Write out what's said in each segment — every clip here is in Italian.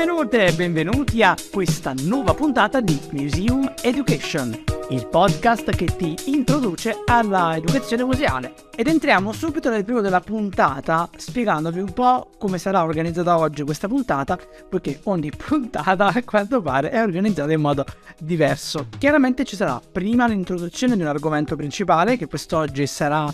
Benvenute e benvenuti a questa nuova puntata di Museum Education, il podcast che ti introduce alla educazione museale. Ed entriamo subito nel primo della puntata spiegandovi un po' come sarà organizzata oggi questa puntata, poiché ogni puntata a quanto pare è organizzata in modo diverso. Chiaramente ci sarà prima l'introduzione di un argomento principale, che quest'oggi sarà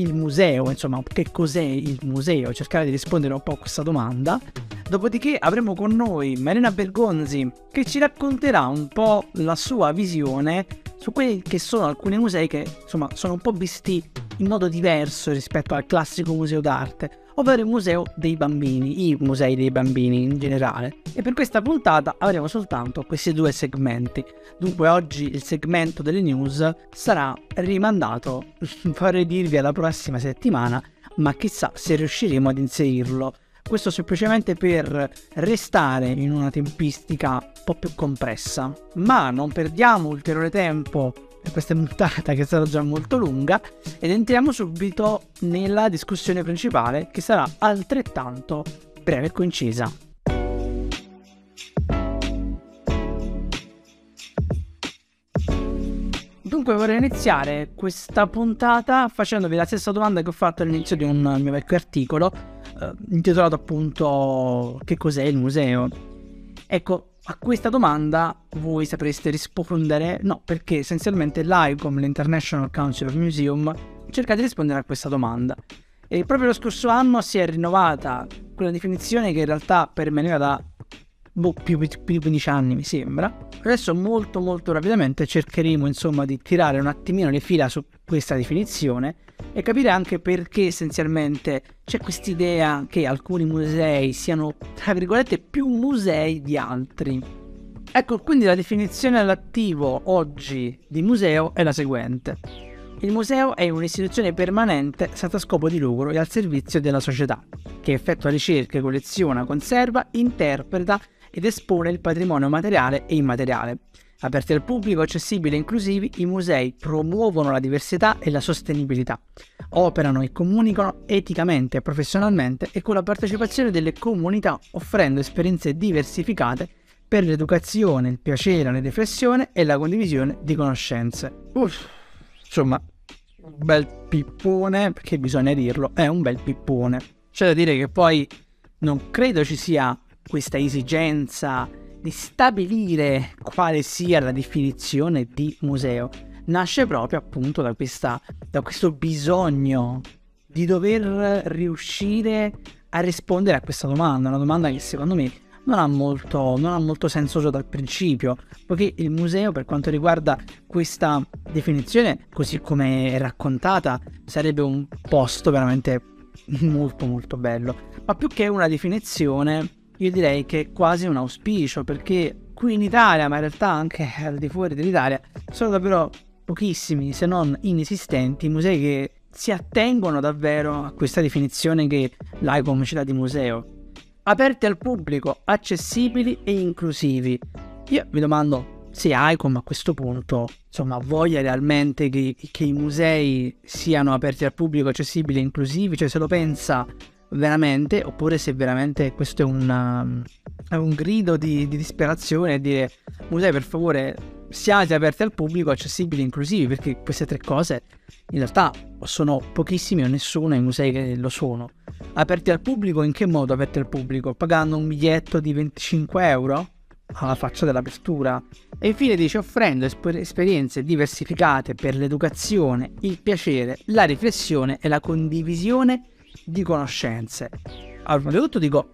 il museo, insomma, che cos'è il museo, cercare di rispondere un po' a questa domanda. Dopodiché avremo con noi Marina Bergonzi che ci racconterà un po' la sua visione su quelli che sono alcuni musei che insomma sono un po' visti in modo diverso rispetto al classico museo d'arte, ovvero il museo dei bambini, i musei dei bambini in generale. E per questa puntata avremo soltanto questi due segmenti. Dunque oggi il segmento delle news sarà rimandato, vorrei dirvi, alla prossima settimana, ma chissà se riusciremo ad inserirlo. Questo semplicemente per restare in una tempistica un po' più compressa. Ma non perdiamo ulteriore tempo questa puntata che sarà già molto lunga ed entriamo subito nella discussione principale che sarà altrettanto breve e concisa. Dunque vorrei iniziare questa puntata facendovi la stessa domanda che ho fatto all'inizio di un mio vecchio articolo eh, intitolato appunto Che cos'è il museo? Ecco, a questa domanda voi sapreste rispondere no, perché essenzialmente l'ICOM, l'International Council of Museum, cerca di rispondere a questa domanda. E proprio lo scorso anno si è rinnovata quella definizione che in realtà permaneva da boh, più, di 15 anni, mi sembra. Adesso molto molto rapidamente cercheremo insomma di tirare un attimino le fila su questa definizione e capire anche perché essenzialmente c'è quest'idea che alcuni musei siano, tra virgolette, più musei di altri. Ecco, quindi la definizione all'attivo oggi di museo è la seguente. Il museo è un'istituzione permanente senza scopo di lucro e al servizio della società, che effettua ricerche, colleziona, conserva, interpreta ed espone il patrimonio materiale e immateriale. Aperti al pubblico, accessibili e inclusivi, i musei promuovono la diversità e la sostenibilità. Operano e comunicano eticamente e professionalmente e con la partecipazione delle comunità offrendo esperienze diversificate per l'educazione, il piacere, la riflessione e la condivisione di conoscenze. Uff, insomma, un bel pippone, perché bisogna dirlo, è un bel pippone. C'è da dire che poi non credo ci sia questa esigenza di stabilire quale sia la definizione di museo nasce proprio appunto da, questa, da questo bisogno di dover riuscire a rispondere a questa domanda, una domanda che secondo me non ha molto, non ha molto senso già dal principio, poiché il museo per quanto riguarda questa definizione, così come è raccontata, sarebbe un posto veramente molto molto bello, ma più che una definizione io direi che è quasi un auspicio perché qui in Italia, ma in realtà anche al di fuori dell'Italia, sono davvero pochissimi, se non inesistenti, musei che si attengono davvero a questa definizione che l'ICOM ci dà di museo. Aperti al pubblico, accessibili e inclusivi. Io mi domando se ICOM a questo punto insomma voglia realmente che, che i musei siano aperti al pubblico, accessibili e inclusivi, cioè se lo pensa veramente, oppure se veramente questo è, una, è un grido di, di disperazione dire musei per favore siate aperti al pubblico, accessibili e inclusivi, perché queste tre cose in realtà sono pochissimi o nessuno i musei che lo sono. Aperti al pubblico in che modo aperti al pubblico? Pagando un biglietto di 25 euro? alla faccia dell'apertura. E infine dice offrendo esper- esperienze diversificate per l'educazione, il piacere, la riflessione e la condivisione di conoscenze. Allora, prima di tutto dico,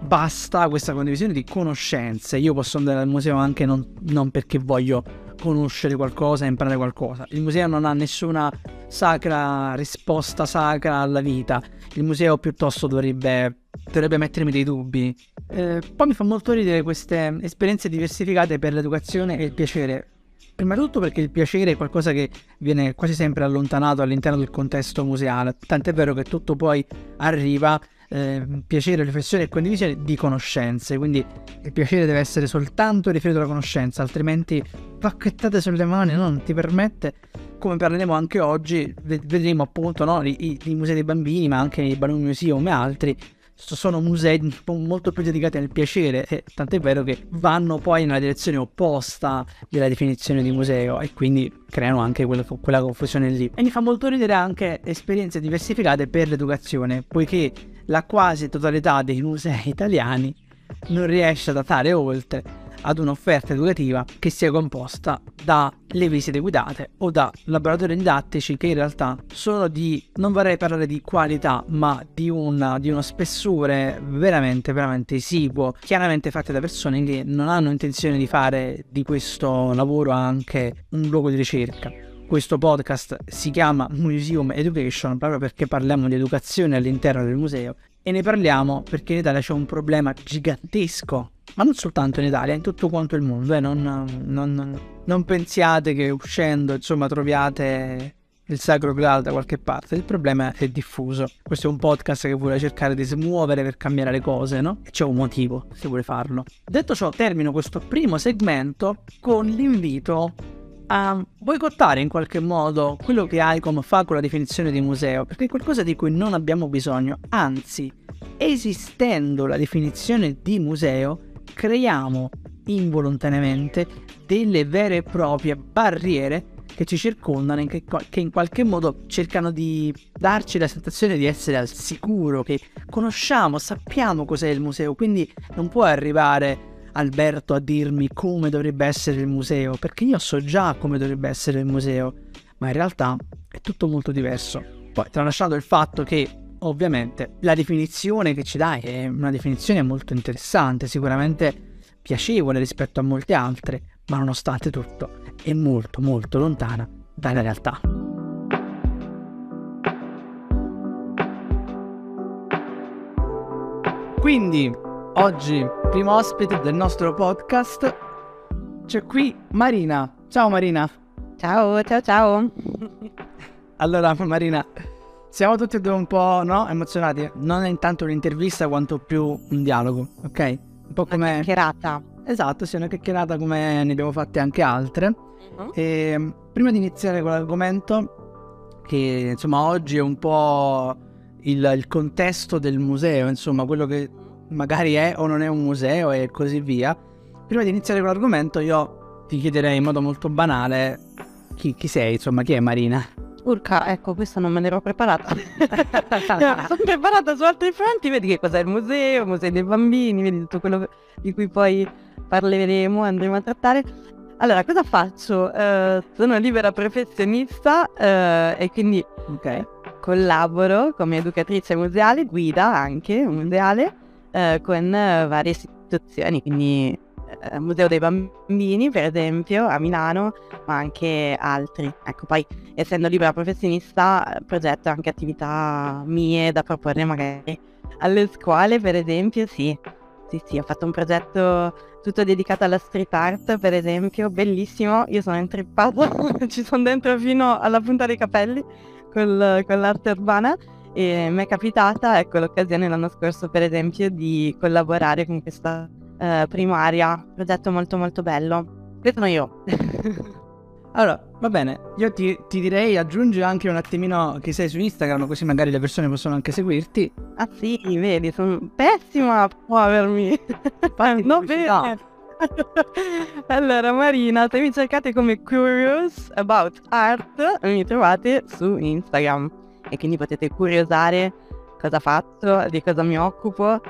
basta questa condivisione di conoscenze. Io posso andare al museo anche non, non perché voglio conoscere qualcosa, imparare qualcosa. Il museo non ha nessuna sacra risposta sacra alla vita. Il museo piuttosto dovrebbe, dovrebbe mettermi dei dubbi. Eh, poi mi fa molto ridere queste esperienze diversificate per l'educazione e il piacere. Prima di tutto perché il piacere è qualcosa che viene quasi sempre allontanato all'interno del contesto museale, tant'è vero che tutto poi arriva eh, piacere, riflessione e condivisione di conoscenze, quindi il piacere deve essere soltanto riferito alla conoscenza, altrimenti pacchettate sulle mani non ti permette, come parleremo anche oggi, vedremo appunto no, i, i, musei dei bambini, ma anche i Balloon Museum e altri, sono musei molto più dedicati al piacere, e tant'è vero che vanno poi nella direzione opposta della definizione di museo e quindi creano anche quella, quella confusione lì. E mi fa molto ridere anche esperienze diversificate per l'educazione, poiché la quasi totalità dei musei italiani non riesce ad andare oltre ad un'offerta educativa che sia composta dalle visite guidate o da laboratori didattici che in realtà sono di, non vorrei parlare di qualità, ma di, una, di uno spessore veramente, veramente esiguo, chiaramente fatte da persone che non hanno intenzione di fare di questo lavoro anche un luogo di ricerca. Questo podcast si chiama Museum Education proprio perché parliamo di educazione all'interno del museo e ne parliamo perché in Italia c'è un problema gigantesco ma non soltanto in Italia, in tutto quanto il mondo. Eh? Non, non, non, pensiate che uscendo insomma troviate il sacro graal da qualche parte. Il problema è diffuso. Questo è un podcast che vuole cercare di smuovere per cambiare le cose, no? E c'è un motivo se vuole farlo. Detto ciò, termino questo primo segmento con l'invito a boicottare in qualche modo quello che ICOM fa con la definizione di museo, perché è qualcosa di cui non abbiamo bisogno, anzi, esistendo la definizione di museo, creiamo involontariamente delle vere e proprie barriere che ci circondano e che, che, in qualche modo cercano di darci la sensazione di essere al sicuro, che conosciamo, sappiamo cos'è il museo, quindi non può arrivare Alberto a dirmi come dovrebbe essere il museo, perché io so già come dovrebbe essere il museo, ma in realtà è tutto molto diverso. Poi tralasciando il fatto che ovviamente la definizione che ci dai è una definizione molto interessante, sicuramente piacevole rispetto a molte altre, ma nonostante tutto è molto molto lontana dalla realtà. Quindi oggi, primo ospite del nostro podcast, c'è qui Marina. Ciao Marina. Ciao, ciao, ciao. allora Marina, siamo tutti e due un po' no, emozionati. Non è intanto un'intervista quanto più un dialogo, ok? Un po' come... Una chiacchierata. Esatto, sì, una chiacchierata come ne abbiamo fatte anche altre. Uh-huh. E prima di iniziare con l'argomento, che insomma oggi è un po' il, il contesto del museo, insomma, quello che magari è o non è un museo e così via. Prima di iniziare con l'argomento io ti chiederei in modo molto banale chi, chi sei, insomma, chi è Marina? Urca, ecco, questa non me l'ero preparata. Sono preparata su altri fronti, vedi che cos'è il museo, il museo dei bambini, vedi tutto quello di cui poi parleremo, andremo a trattare. Allora, cosa faccio? Uh, sono libera professionista uh, e quindi okay. collaboro come educatrice museale, guida anche museale uh, con varie istituzioni, quindi eh, Museo dei Bambini, per esempio, a Milano, ma anche altri. Ecco, poi essendo libera professionista, progetto anche attività mie da proporre magari alle scuole, per esempio, sì. Sì, sì, ho fatto un progetto tutto dedicato alla street art, per esempio, bellissimo. Io sono intrippata, ci sono dentro fino alla punta dei capelli con l'arte urbana e mi è capitata, ecco, l'occasione l'anno scorso, per esempio, di collaborare con questa eh, primaria, progetto molto molto bello. Questo sono io. allora, va bene, io ti, ti, direi aggiungi anche un attimino che sei su Instagram, così magari le persone possono anche seguirti. Ah sì, vedi, sono pessima a muovermi. non bene. allora Marina, se mi cercate come Curious About Art, mi trovate su Instagram e quindi potete curiosare cosa faccio, di cosa mi occupo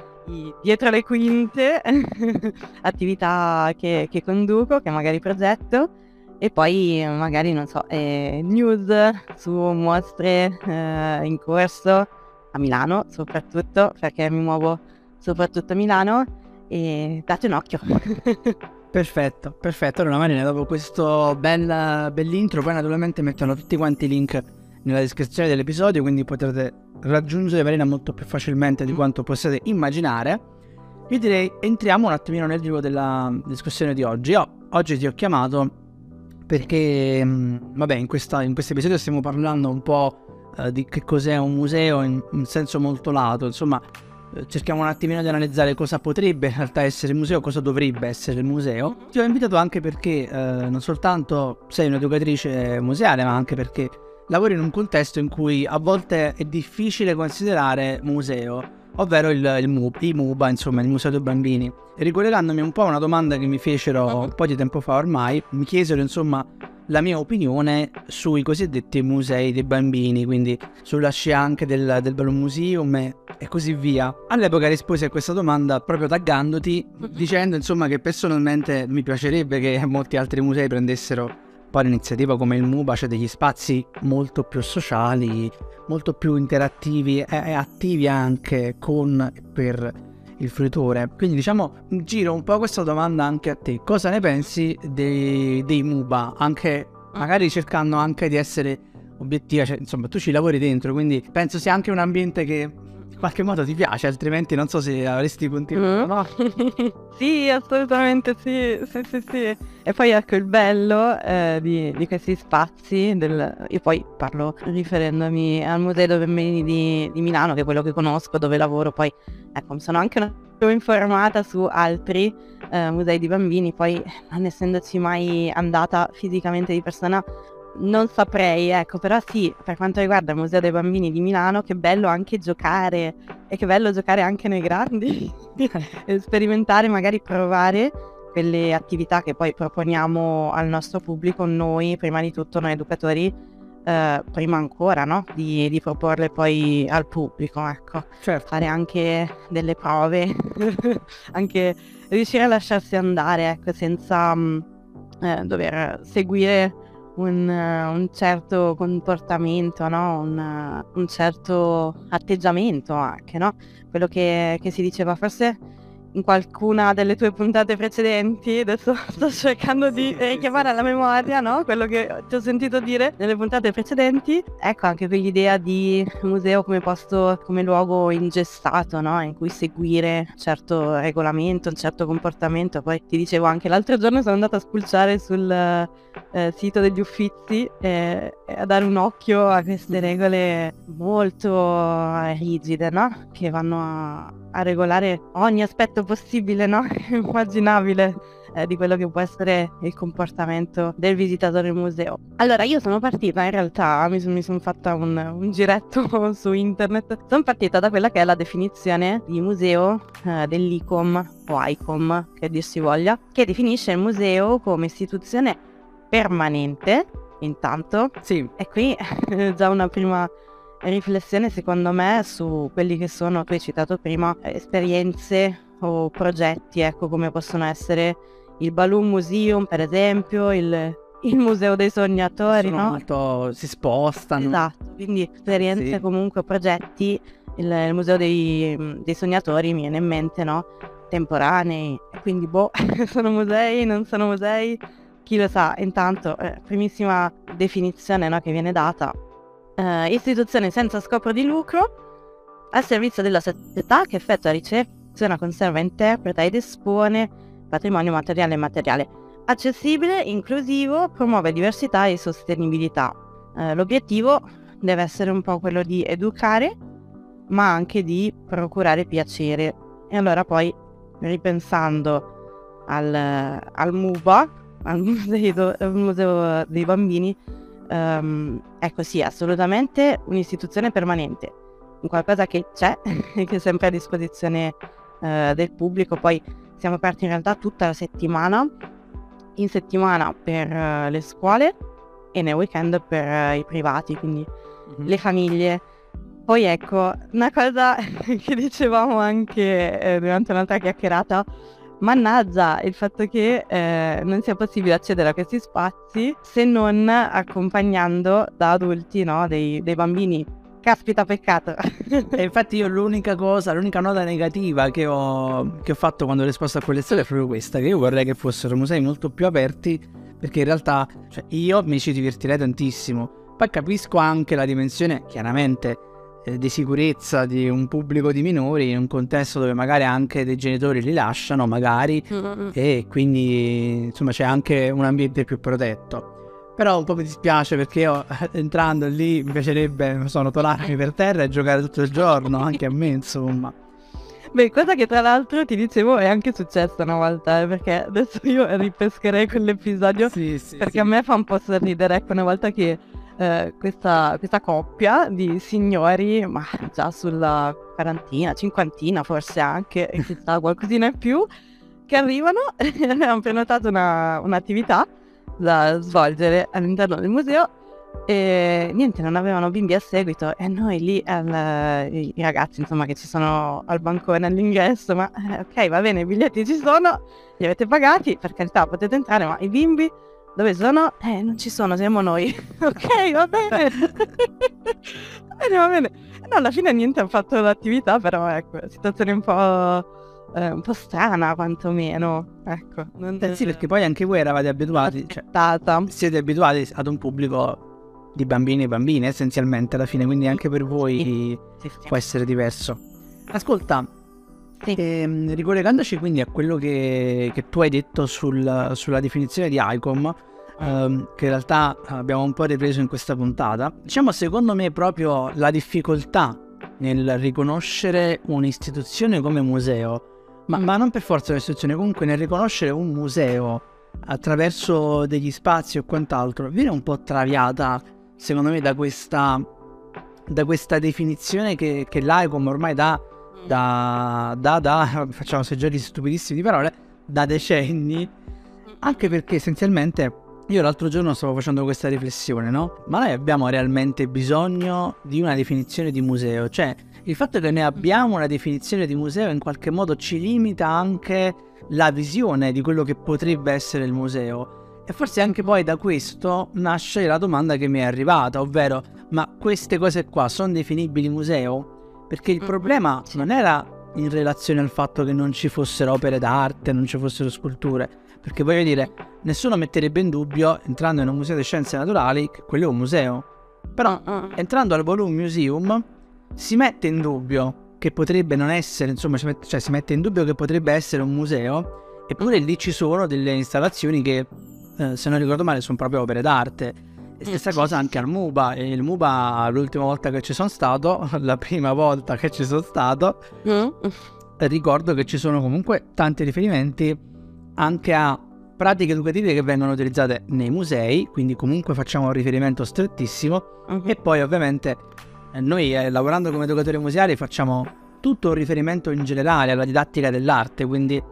dietro le quinte, attività che, che, conduco, che magari progetto e poi magari, non so, eh, news su mostre eh, in corso a Milano soprattutto, perché mi muovo soprattutto a Milano e date un occhio. perfetto, perfetto. Allora Marina, dopo questo bel, bell'intro, poi naturalmente mettono tutti quanti i link nella descrizione dell'episodio, quindi potrete raggiungere Marina molto più facilmente di mm. quanto possiate immaginare. Io direi entriamo un attimino nel vivo della discussione di oggi. Io oggi ti ho chiamato perché, mm, vabbè, in, questa, in questo episodio stiamo parlando un po' eh, di che cos'è un museo in, in senso molto lato, insomma eh, cerchiamo un attimino di analizzare cosa potrebbe in realtà essere il museo, cosa dovrebbe essere il museo. Ti ho invitato anche perché eh, non soltanto sei un'educatrice museale, ma anche perché lavori in un contesto in cui a volte è difficile considerare museo ovvero il, il MUB, i MUBA, insomma, il Museo dei Bambini. Ricollegandomi un po' a una domanda che mi fecero un po' di tempo fa ormai, mi chiesero insomma la mia opinione sui cosiddetti musei dei bambini, quindi sulla scia anche del, del Balloon Museum e, e, così via. All'epoca risposi a questa domanda proprio taggandoti, dicendo insomma che personalmente mi piacerebbe che molti altri musei prendessero poi l'iniziativa come il MUBA, cioè degli spazi molto più sociali, molto più interattivi e, attivi anche con e per il fruitore. Quindi diciamo, giro un po' questa domanda anche a te. Cosa ne pensi dei, dei MUBA? Anche magari cercando anche di essere obiettiva, cioè, insomma tu ci lavori dentro, quindi penso sia anche un ambiente che qualche modo ti piace, altrimenti non so se avresti continuato. Mm. No? sì, assolutamente sì, sì, sì, sì. E poi ecco il bello eh, di, di, questi spazi, del... io poi parlo riferendomi al Museo dei Bambini di, di, Milano, che è quello che conosco, dove lavoro, poi ecco, mi sono anche una informata su altri eh, musei di bambini, poi non essendoci mai andata fisicamente di persona non saprei, ecco, però sì, per quanto riguarda il Museo dei Bambini di Milano, che bello anche giocare e che bello giocare anche nei grandi, sperimentare, magari provare quelle attività che poi proponiamo al nostro pubblico, noi, prima di tutto noi educatori, eh, prima ancora, no? Di, di, proporle poi al pubblico, ecco. Certo. Fare anche delle prove, anche riuscire a lasciarsi andare, ecco, senza mh, mm, eh, dover seguire un, un certo comportamento, no? un, un, certo atteggiamento anche, no? Quello che, che si diceva forse in qualcuna delle tue puntate precedenti, adesso sto cercando di richiamare alla memoria, no? Quello che ti ho sentito dire nelle puntate precedenti. Ecco anche quell'idea di museo come posto, come luogo ingessato, no? In cui seguire un certo regolamento, un certo comportamento. Poi ti dicevo anche l'altro giorno sono andata a spulciare sul eh, sito degli uffizi e, e a dare un occhio a queste regole molto rigide, no? Che vanno a, a regolare ogni aspetto possibile, no? immaginabile eh, di quello che può essere il comportamento del visitatore museo. Allora, io sono partita in realtà, mi, mi sono fatta un, un, giretto su internet, sono partita da quella che è la definizione di museo eh, dell'ICOM o ICOM, che dir si voglia, che definisce il museo come istituzione permanente, intanto. Sì. E qui già una prima riflessione secondo me su quelli che sono, tu hai citato prima, esperienze o progetti, ecco come possono essere il Balloon Museum per esempio, il, il Museo dei Sognatori, sono no? molto, si spostano. Esatto, quindi esperienze sì. comunque, progetti, il, il Museo dei, dei, Sognatori mi viene in mente, no? Temporanei, quindi boh, sono musei, non sono musei, chi lo sa, intanto, eh, primissima definizione no, che viene data, eh, istituzione senza scopo di lucro al servizio della società che effettua ricezione, conserva, interpreta ed espone patrimonio materiale e immateriale accessibile, inclusivo, promuove diversità e sostenibilità. Eh, l'obiettivo deve essere un po' quello di educare, ma anche di procurare piacere. E allora poi, ripensando al, al MUBA, al museo, al museo dei bambini, um, ecco sì, assolutamente un'istituzione permanente, qualcosa che c'è che è sempre a disposizione uh, del pubblico. Poi siamo aperti in realtà tutta la settimana, in settimana per uh, le scuole e nel weekend per uh, i privati, quindi mm-hmm. le famiglie. Poi ecco, una cosa che dicevamo anche eh, durante un'altra chiacchierata Mannaggia il fatto che eh, non sia possibile accedere a questi spazi se non accompagnando da adulti no? dei, dei bambini. Caspita, peccato. e infatti io l'unica cosa, l'unica nota negativa che ho, che ho fatto quando ho risposto a quelle storie è proprio questa, che io vorrei che fossero musei molto più aperti, perché in realtà cioè, io mi ci divertirei tantissimo. Poi capisco anche la dimensione, chiaramente, di sicurezza di un pubblico di minori in un contesto dove magari anche dei genitori li lasciano, magari, mm-hmm. e quindi insomma c'è anche un ambiente più protetto. Però un po' mi dispiace perché io entrando lì mi piacerebbe so, rotolarmi per terra e giocare tutto il giorno, anche a me insomma. Beh, cosa che tra l'altro ti dicevo è anche successa una volta, eh, perché adesso io ripescherei quell'episodio, sì, sì, perché sì. a me fa un po' sorridere, ecco, una volta che eh, questa, questa coppia di signori, ma già sulla quarantina, cinquantina forse anche, e chissà qualcosina in più, che arrivano e hanno prenotato una, un'attività da svolgere all'interno del museo e niente, non avevano bimbi a seguito e noi lì, al, i, ragazzi insomma che ci sono al bancone all'ingresso, ma eh, ok va bene, i biglietti ci sono, li avete pagati, per carità potete entrare, ma i bimbi dove sono? Eh, non ci sono, siamo noi. ok, va bene. va bene, va bene. No, alla fine niente, hanno fatto l'attività, però ecco, situazione un po', eh, un po' strana quantomeno. Ecco. Non... Eh sì, perché poi anche voi eravate abituati, cioè, siete abituati ad un pubblico di bambini e bambine essenzialmente alla fine, quindi anche per voi sì, sì, può essere diverso. Ascolta, sì. ehm, ricollegandoci quindi a quello che, che tu hai detto sul, sulla definizione di ICOM, ehm, che in realtà abbiamo un po' ripreso in questa puntata, diciamo secondo me proprio la difficoltà nel riconoscere un'istituzione come museo, ma, ma non per forza un'istituzione, comunque nel riconoscere un museo attraverso degli spazi o quant'altro, viene un po' traviata secondo me da questa, da questa definizione che, che l'ICOM ormai dà mm. Da, da, da, facciamo seggioli stupidissimi di parole, da decenni, anche perché essenzialmente io l'altro giorno stavo facendo questa riflessione, no? Ma noi abbiamo realmente bisogno di una definizione di museo, cioè il fatto che noi abbiamo una definizione di museo in qualche modo ci limita anche la visione di quello che potrebbe essere il museo. E forse anche poi da questo nasce la domanda che mi è arrivata, ovvero ma queste cose qua sono definibili museo? Perché il problema non era in relazione al fatto che non ci fossero opere d'arte, non ci fossero sculture, perché voglio dire, nessuno metterebbe in dubbio, entrando in un museo di scienze naturali, che quello è un museo. Però entrando al Volume Museum si mette in dubbio che potrebbe non essere, insomma, cioè si mette in dubbio che potrebbe essere un museo, eppure lì ci sono delle installazioni che eh, se non ricordo male, sono proprio opere d'arte. E stessa mm. cosa anche al MUBA. E il MUBA, l'ultima volta che ci sono stato, la prima volta che ci sono stato, mm. ricordo che ci sono comunque tanti riferimenti anche a pratiche educative che vengono utilizzate nei musei, quindi comunque facciamo un riferimento strettissimo. Mm-hmm. E poi ovviamente noi eh, lavorando come educatori museali facciamo tutto un riferimento in generale alla didattica dell'arte, quindi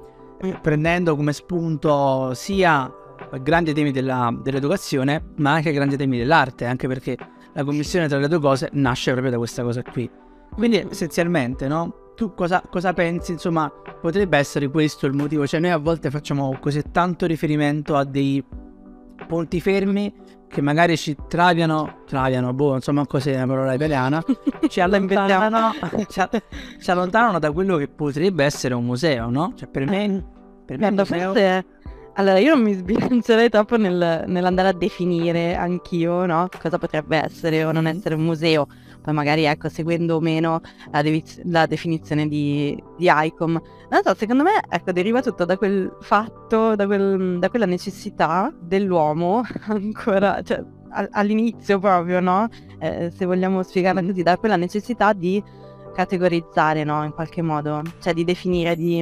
mm. prendendo come spunto sia grandi temi della, dell'educazione, ma anche grandi temi dell'arte, anche perché la commissione tra le due cose nasce proprio da questa cosa qui. Quindi essenzialmente, no? Tu cosa, cosa pensi? Insomma, potrebbe essere questo il motivo? Cioè noi a volte facciamo così tanto riferimento a dei punti fermi che magari ci traviano, traviano, boh, insomma cos'è la parola italiana, ci allontanano, ci, ci allontanano da quello che potrebbe essere un museo, no? Cioè per me, per me Guarda, museo... forse allora, io non mi sbilancerei troppo nel, nell'andare a definire anch'io, no? Cosa potrebbe essere o non essere un museo. Poi magari, ecco, seguendo o meno la, devi- la definizione di, di ICOM. Non so, secondo me, ecco, deriva tutto da quel fatto, da, quel, da quella necessità dell'uomo, ancora, cioè, all'inizio proprio, no? Eh, se vogliamo spiegarla così, da quella necessità di categorizzare, no? In qualche modo. Cioè, di definire, di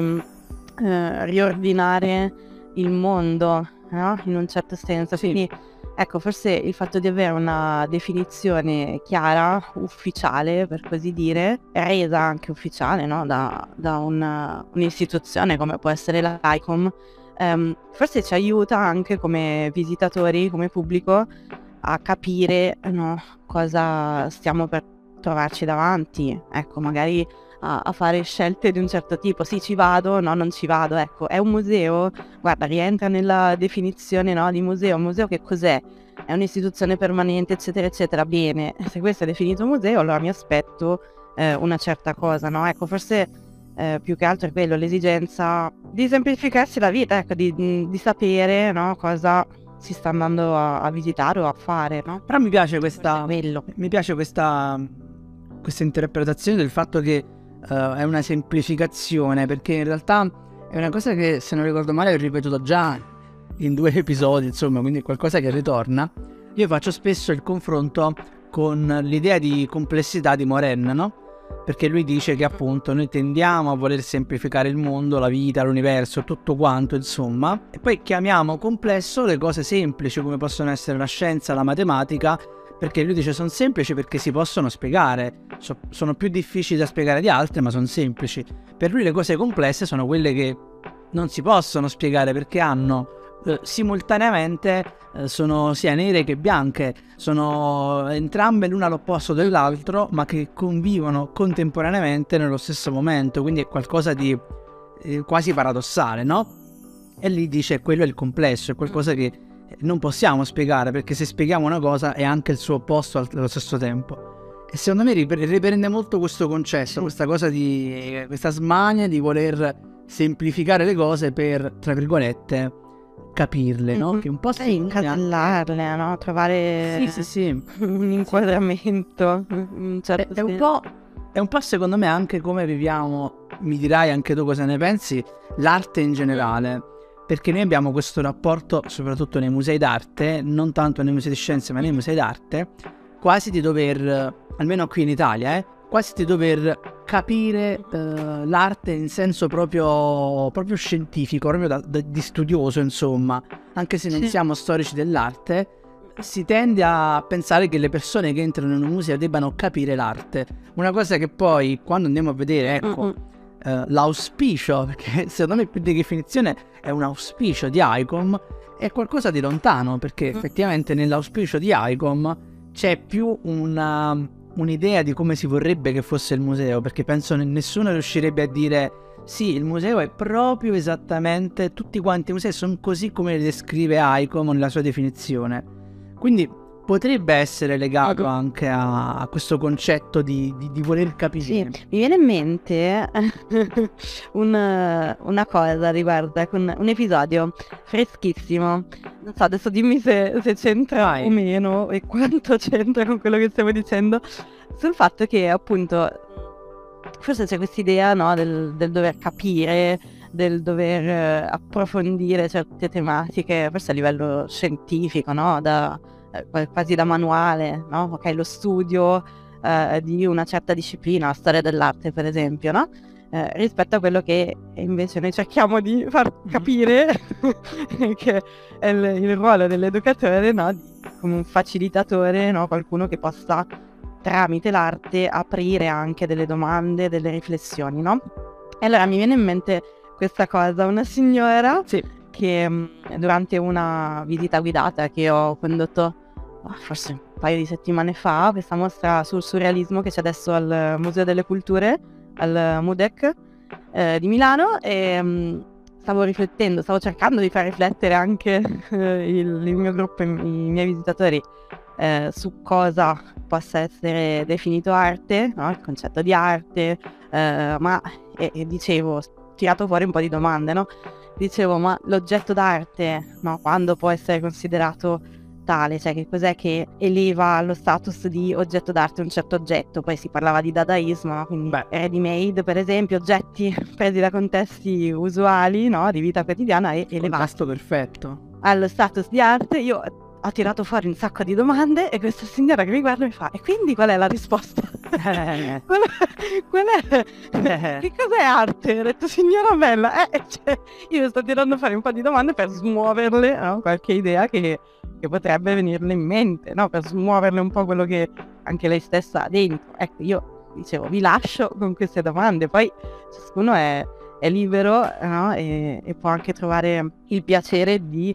eh, riordinare il mondo, no? In un certo senso. Sì. Quindi ecco, forse il fatto di avere una definizione chiara, ufficiale per così dire, resa anche ufficiale no? da, da una, un'istituzione come può essere l'ICOM, ehm, forse ci aiuta anche come visitatori, come pubblico, a capire no, cosa stiamo per trovarci davanti. Ecco, magari a, a, fare scelte di un certo tipo. Sì, ci vado, no, non ci vado. Ecco, è un museo, guarda, rientra nella definizione no, di museo. Un museo che cos'è? È un'istituzione permanente, eccetera, eccetera. Bene, se questo è definito museo, allora mi aspetto eh, una certa cosa, no? Ecco, forse eh, più che altro è quello, l'esigenza di semplificarsi la vita, ecco, di, di sapere no, cosa si sta andando a, a, visitare o a fare, no? Però mi piace questa, mi piace questa, questa interpretazione del fatto che uh, è una semplificazione perché in realtà è una cosa che se non ricordo male ho ripetuto già in due episodi, insomma, quindi è qualcosa che ritorna. Io faccio spesso il confronto con l'idea di complessità di Moren, no? Perché lui dice che appunto noi tendiamo a voler semplificare il mondo, la vita, l'universo, tutto quanto, insomma, e poi chiamiamo complesso le cose semplici come possono essere la scienza, la matematica, Perché lui dice sono semplici perché si possono spiegare, so, sono più difficili da spiegare di altre, ma sono semplici. Per lui le cose complesse sono quelle che non si possono spiegare perché hanno eh, simultaneamente eh, sono sia nere che bianche, sono entrambe l'una all'opposto dell'altro, ma che convivono contemporaneamente nello stesso momento, quindi è qualcosa di eh, quasi paradossale, no? E lì dice quello è il complesso, è qualcosa che non possiamo spiegare perché se spieghiamo una cosa è anche il suo opposto allo stesso tempo. E secondo me riprende molto questo concetto, questa cosa di questa smania di voler semplificare le cose per, tra virgolette, capirle, no? Che un po' si incasellarle, no? Trovare sì, sì, sì. un inquadramento. Un certo è, è, un po', è un po' secondo me anche come viviamo, mi dirai anche tu cosa ne pensi, l'arte in generale. Perché noi abbiamo questo rapporto, soprattutto nei musei d'arte, non tanto nei musei di scienze, ma nei musei d'arte, quasi di dover, almeno qui in Italia, eh, quasi di dover capire uh, l'arte in senso proprio, proprio scientifico, proprio da, da, di studioso, insomma. Anche se non sì. siamo storici dell'arte, si tende a pensare che le persone che entrano in un museo debbano capire l'arte. Una cosa che poi, quando andiamo a vedere, ecco, uh, l'auspicio, perché secondo me più di definizione è un auspicio di ICOM, è qualcosa di lontano, perché mm. effettivamente nell'auspicio di ICOM c'è più una un'idea di come si vorrebbe che fosse il museo, perché penso che nessuno riuscirebbe a dire sì, il museo è proprio esattamente, tutti quanti i musei sono così come li descrive ICOM nella sua definizione. Quindi potrebbe essere legato anche a, a questo concetto di, di, di, voler capire. Sì, mi viene in mente un, una cosa riguardo un, un, episodio freschissimo. Non so, adesso dimmi se, se c'entra Vai. o meno e quanto c'entra con quello che stiamo dicendo. Sul fatto che appunto forse c'è questa idea no, del, del dover capire del dover eh, approfondire certe tematiche, forse a livello scientifico, no? da, eh, quasi da manuale, no? Ok, lo studio eh, di una certa disciplina, la storia dell'arte per esempio, no? Eh, rispetto a quello che invece noi cerchiamo di far mm-hmm. capire che è il, il ruolo dell'educatore, no? Come un facilitatore, no? Qualcuno che possa tramite l'arte aprire anche delle domande, delle riflessioni, no? E allora mi viene in mente questa cosa, una signora sì. che mm, durante una visita guidata che ho condotto forse un paio di settimane fa, questa mostra sul surrealismo che c'è adesso al Museo delle Culture, al MUDEC eh, di Milano e mh, mm, stavo riflettendo, stavo cercando di far riflettere anche eh, il, il, mio gruppo, i, i miei visitatori eh, su cosa possa essere definito arte, no? il concetto di arte, eh, ma e, e dicevo, ho tirato fuori un po' di domande, no? Dicevo, ma l'oggetto d'arte, no? quando può essere considerato tale, cioè che cos'è che eleva allo status di oggetto d'arte un certo oggetto, poi si parlava di dadaismo, quindi Beh. ready made per esempio, oggetti presi da contesti usuali, no, di vita quotidiana e elevati. Contrasto perfetto. Allo status di arte, io ho tirato fuori un sacco di domande e questa signora che mi guarda mi fa e quindi qual è la risposta? Eh. qual, è, qual è? Eh. Che cos'è arte? Ho detto signora bella, eh, cioè, io sto tirando fuori un po' di domande per smuoverle no? qualche idea che, che, potrebbe venirle in mente, no? per smuoverle un po' quello che anche lei stessa ha dentro. Ecco, io dicevo vi lascio con queste domande, poi ciascuno è, è libero no? e, e può anche trovare il piacere di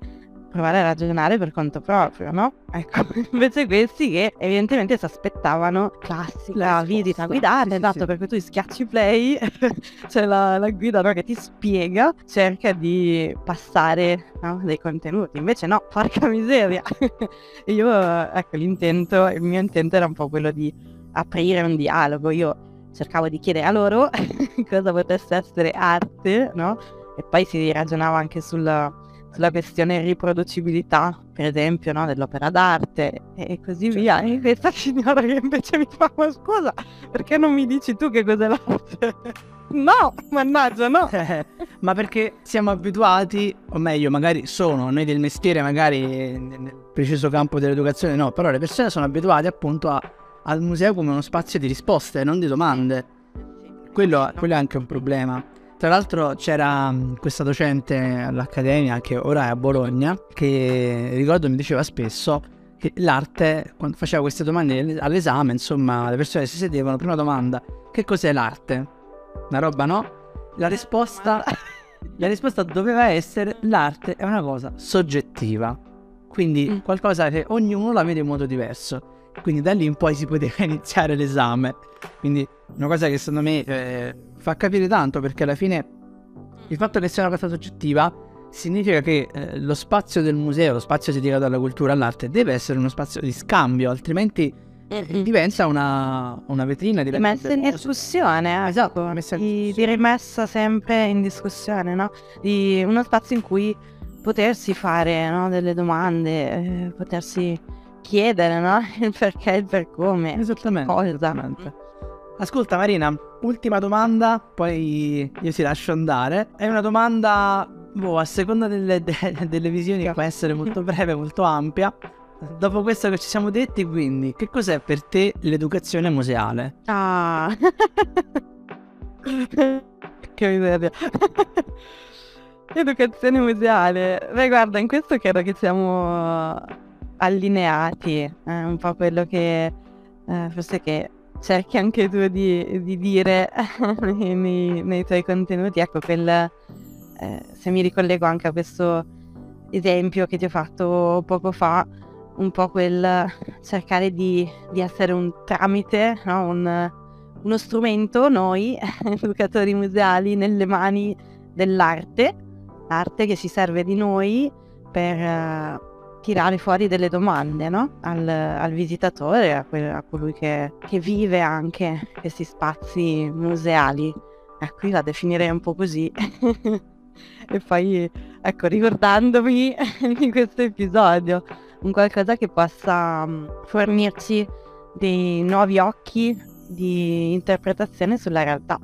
provare a ragionare per conto proprio, no? Ecco, invece questi che evidentemente si aspettavano la visita guidata, sì, esatto, sì. perché tu schiacci play, c'è la, la guida no, che ti spiega, cerca di passare no, dei contenuti, invece no, porca miseria. io, ecco, l'intento, il mio intento era un po' quello di aprire un dialogo, io cercavo di chiedere a loro cosa potesse essere arte, no? E poi si ragionava anche sul sulla questione riproducibilità, per esempio, no, dell'opera d'arte e così certo. via. E questa signora che invece mi fa, ma scusa, perché non mi dici tu che cos'è l'arte? No, mannaggia, no. ma perché siamo abituati, o meglio, magari sono noi del mestiere, magari nel preciso campo dell'educazione, no, però le persone sono abituate appunto a, al museo come uno spazio di risposte, non di domande. Quello, quello è anche un problema. Tra l'altro c'era mm, questa docente all'Accademia che ora è a Bologna che ricordo mi diceva spesso che l'arte, quando faceva queste domande all'esame, insomma, le persone si sedevano, prima domanda, che cos'è l'arte? Una roba, no? La risposta, la risposta doveva essere l'arte è una cosa soggettiva, quindi Mm. qualcosa che ognuno la vede in modo diverso. Quindi da lì in poi si poteva iniziare l'esame. Quindi una cosa che secondo me eh, fa capire tanto perché alla fine il fatto che sia una cosa soggettiva significa che eh, lo spazio del museo, lo spazio dedicato alla cultura e all'arte deve essere uno spazio di scambio, altrimenti diventa una, una vetrina di messa in discussione, Esatto, ecco, messa in di, discussione. di rimessa sempre in discussione, no? Di uno spazio in cui potersi fare no, delle domande, eh, potersi chiedere no? il perché e il per come. Esattamente. Esattamente. Ascolta Marina, ultima domanda, poi io ti lascio andare. È una domanda, boh, a seconda delle, de- delle visioni può essere molto breve, molto ampia. Dopo questo che ci siamo detti, quindi, che cos'è per te l'educazione museale? Ah. che miseria. Educazione museale. Beh, guarda, in questo credo che siamo allineati. È un po' quello che eh, forse che cerchi anche tu di, di dire nei, nei- tuoi contenuti. Ecco, quel, eh, se mi ricollego anche a questo esempio che ti ho fatto poco fa, un po' quel cercare di, di essere un tramite, no? Un- uno strumento, noi educatori museali, nelle mani dell'arte, l'arte che si serve di noi per eh, tirare fuori delle domande no? al, al visitatore, a, que- a colui che, che vive anche questi spazi museali. Ecco, io la definirei un po' così. e poi, ecco, ricordandomi di questo episodio, un qualcosa che possa mm, fornirci dei nuovi occhi di interpretazione sulla realtà,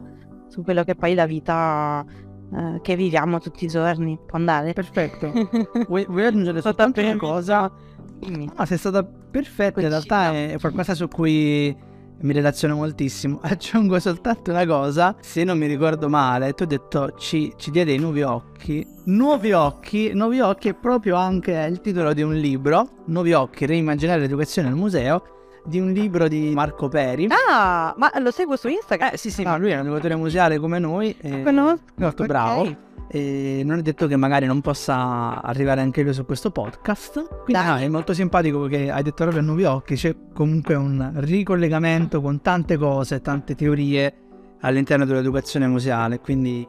su quello che poi la vita eh, che viviamo tutti i giorni può andare. Perfetto. Vuoi, vuoi aggiungere soltanto una cosa? Dimmi. Ah, sei stata perfetta, in realtà è qualcosa su cui mi relaziono moltissimo. Aggiungo soltanto una cosa, se non mi ricordo male, tu hai detto ci, ci dia dei nuovi occhi. Nuovi occhi, nuovi occhi è proprio anche il titolo di un libro, Nuovi occhi, reimmaginare l'educazione al museo, di un libro di Marco Peri. Ah, ma lo seguo su Instagram? Eh sì sì, ma lui è un educatore museale come noi. e- Conosco. Molto ok. bravo. E non è detto che magari non possa arrivare anche lui su questo podcast. Quindi no, è molto simpatico perché hai detto proprio a nuovi occhi. C'è comunque un ricollegamento con tante cose, tante teorie all'interno dell'educazione museale. Quindi,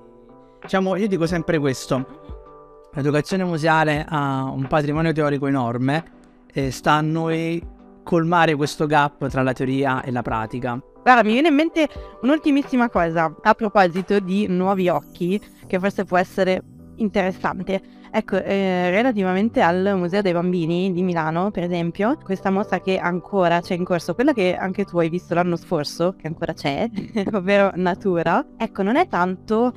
diciamo, io dico sempre questo: l'educazione museale ha un patrimonio teorico enorme e sta a noi colmare questo gap tra la teoria e la pratica. Guarda, mi viene in mente un'ultimissima cosa a proposito di nuovi occhi, che forse può essere interessante. Ecco, eh, relativamente al Museo dei Bambini di Milano, per esempio, questa mostra che ancora c'è in corso, quella che anche tu hai visto l'anno scorso, che ancora c'è, ovvero Natura, ecco, non è tanto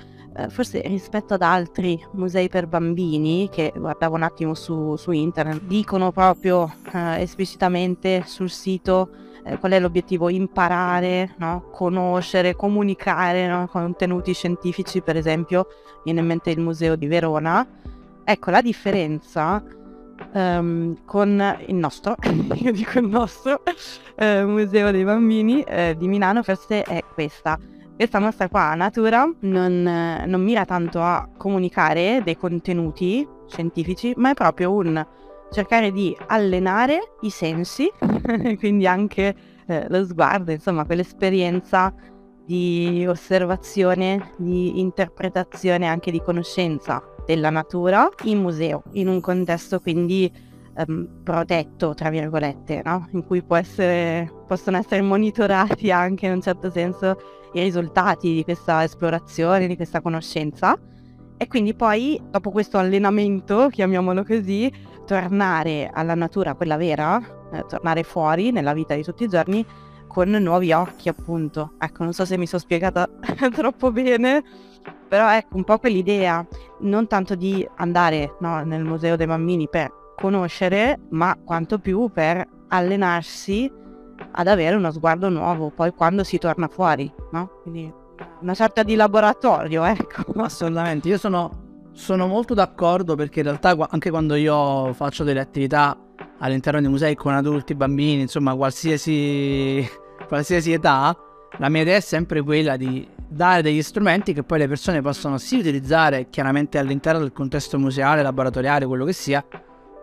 forse rispetto ad altri musei per bambini che guardavo un attimo su, su internet, dicono proprio eh, esplicitamente sul sito eh, qual è l'obiettivo? Imparare, no? conoscere, comunicare no? contenuti scientifici, per esempio, viene in mente il Museo di Verona. Ecco, la differenza ehm, con il nostro, io dico il nostro, eh, Museo dei Bambini eh, di Milano forse è questa. Questa mostra qua, Natura, non, non mira tanto a comunicare dei contenuti scientifici, ma è proprio un cercare di allenare i sensi, quindi anche eh, lo sguardo, insomma, quell'esperienza di osservazione, di interpretazione, anche di conoscenza della natura in museo, in un contesto quindi ehm, protetto, tra virgolette, no? in cui essere, possono essere monitorati anche in un certo senso i risultati di questa esplorazione, di questa conoscenza. E quindi poi, dopo questo allenamento, chiamiamolo così, tornare alla natura, quella vera, eh, tornare fuori nella vita di tutti i giorni con nuovi occhi, appunto. Ecco, non so se mi sono spiegata troppo bene, però ecco un po' quell'idea, non tanto di andare no, nel museo dei bambini per conoscere, ma quanto più per allenarsi ad avere uno sguardo nuovo, poi quando si torna fuori, no? Quindi una sorta di laboratorio, ecco. Assolutamente, io sono, sono molto d'accordo perché in realtà anche quando io faccio delle attività all'interno dei musei con adulti, bambini, insomma qualsiasi, qualsiasi età, la mia idea è sempre quella di dare degli strumenti che poi le persone possono sì utilizzare chiaramente all'interno del contesto museale, laboratoriale, quello che sia,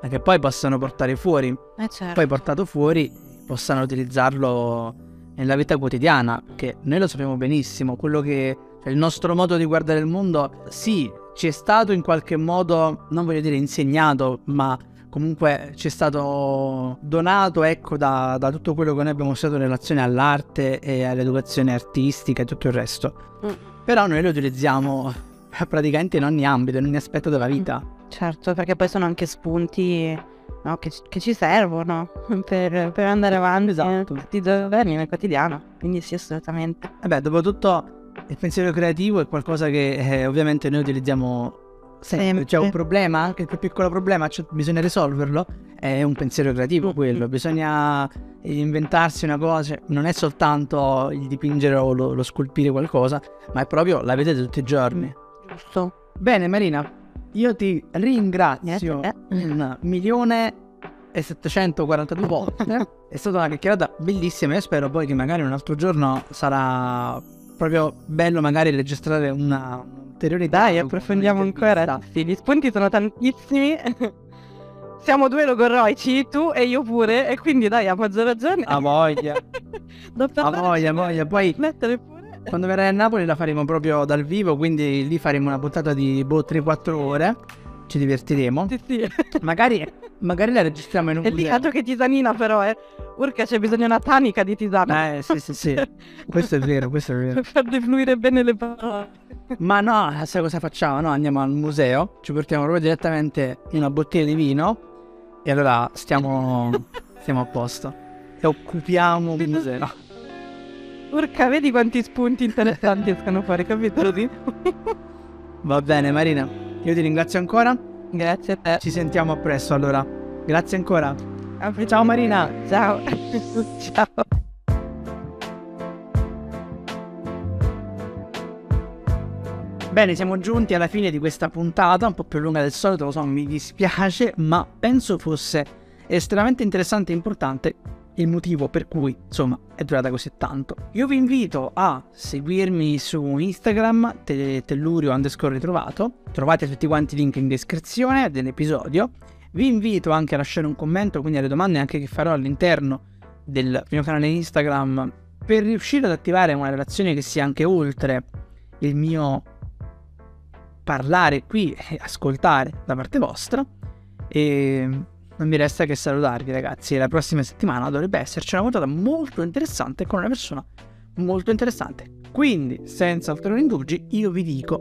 ma che poi possano portare fuori. Eh certo. Poi portato fuori possano utilizzarlo nella vita quotidiana, che noi lo sappiamo benissimo, quello che cioè il nostro modo di guardare il mondo, sì, ci è stato in qualche modo, non voglio dire insegnato, ma comunque ci è stato donato ecco da, da, tutto quello che noi abbiamo studiato in relazione all'arte e all'educazione artistica e tutto il resto. Mm. Però noi lo utilizziamo praticamente in ogni ambito, in ogni aspetto della vita. Certo, perché poi sono anche spunti no, che, che, ci servono per, per andare avanti esatto. tutti i giorni nel quotidiano. Quindi sì, assolutamente. E beh, dopo tutto il pensiero creativo è qualcosa che eh, ovviamente noi utilizziamo sempre. C'è un problema, anche quel piccolo problema, cioè, bisogna risolverlo. È un pensiero creativo mm, quello, bisogna inventarsi una cosa, non è soltanto il dipingere o lo, lo scolpire qualcosa, ma è proprio la di tutti i giorni. Mm, giusto. Bene Marina, io ti ringrazio un milione e 742 volte. è stata una chiacchierata bellissima. Io spero poi che magari un altro giorno sarà proprio bello magari registrare una ulteriore Dai, approfondiamo ancora. Sì, gli spunti sono tantissimi. Siamo due logorroici, tu e io pure, e quindi dai, a maggior ragione. A voglia. a voglia, a voglia. Poi mettere pure. Quando verrai a Napoli la faremo proprio dal vivo, quindi lì faremo una puntata di boh, 3-4 ore ci divertiremo. Sì, sì. Magari, magari la registriamo in un È lì altro che tisanina però, eh. Urca c'è bisogno di una tanica di tisana. Eh, sì, sì, sì. questo è vero, questo è vero. Per far defluire bene le parole. Ma no, sai cosa facciamo? No, andiamo al museo, ci portiamo proprio direttamente una bottiglia di vino e allora stiamo, stiamo a posto. E occupiamo il museo. Urca, vedi quanti spunti interessanti escono fuori, capito? Va bene, Marina. Io ti ringrazio ancora. Grazie a te. Ci sentiamo a presto allora. Grazie ancora. Ciao Marina. Ciao. Ciao. Bene, siamo giunti alla fine di questa puntata, un po' più lunga del solito, lo so, mi dispiace, ma penso fosse estremamente interessante e importante il motivo per cui, insomma, è durata così tanto. Io vi invito a seguirmi su Instagram, te- tellurio underscore ritrovato, trovate tutti quanti i link in descrizione dell'episodio. Vi invito anche a lasciare un commento, quindi alle domande anche che farò all'interno del mio canale Instagram, per riuscire ad attivare una relazione che sia anche oltre il mio parlare qui e ascoltare da parte vostra. E non mi resta che salutarvi ragazzi. La prossima settimana dovrebbe esserci una puntata molto interessante con una persona molto interessante. Quindi, senza ulteriori indugi, io vi dico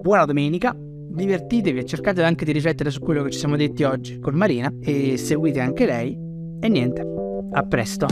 buona domenica, divertitevi e cercate anche di riflettere su quello che ci siamo detti oggi con Marina e seguite anche lei. E niente, a presto.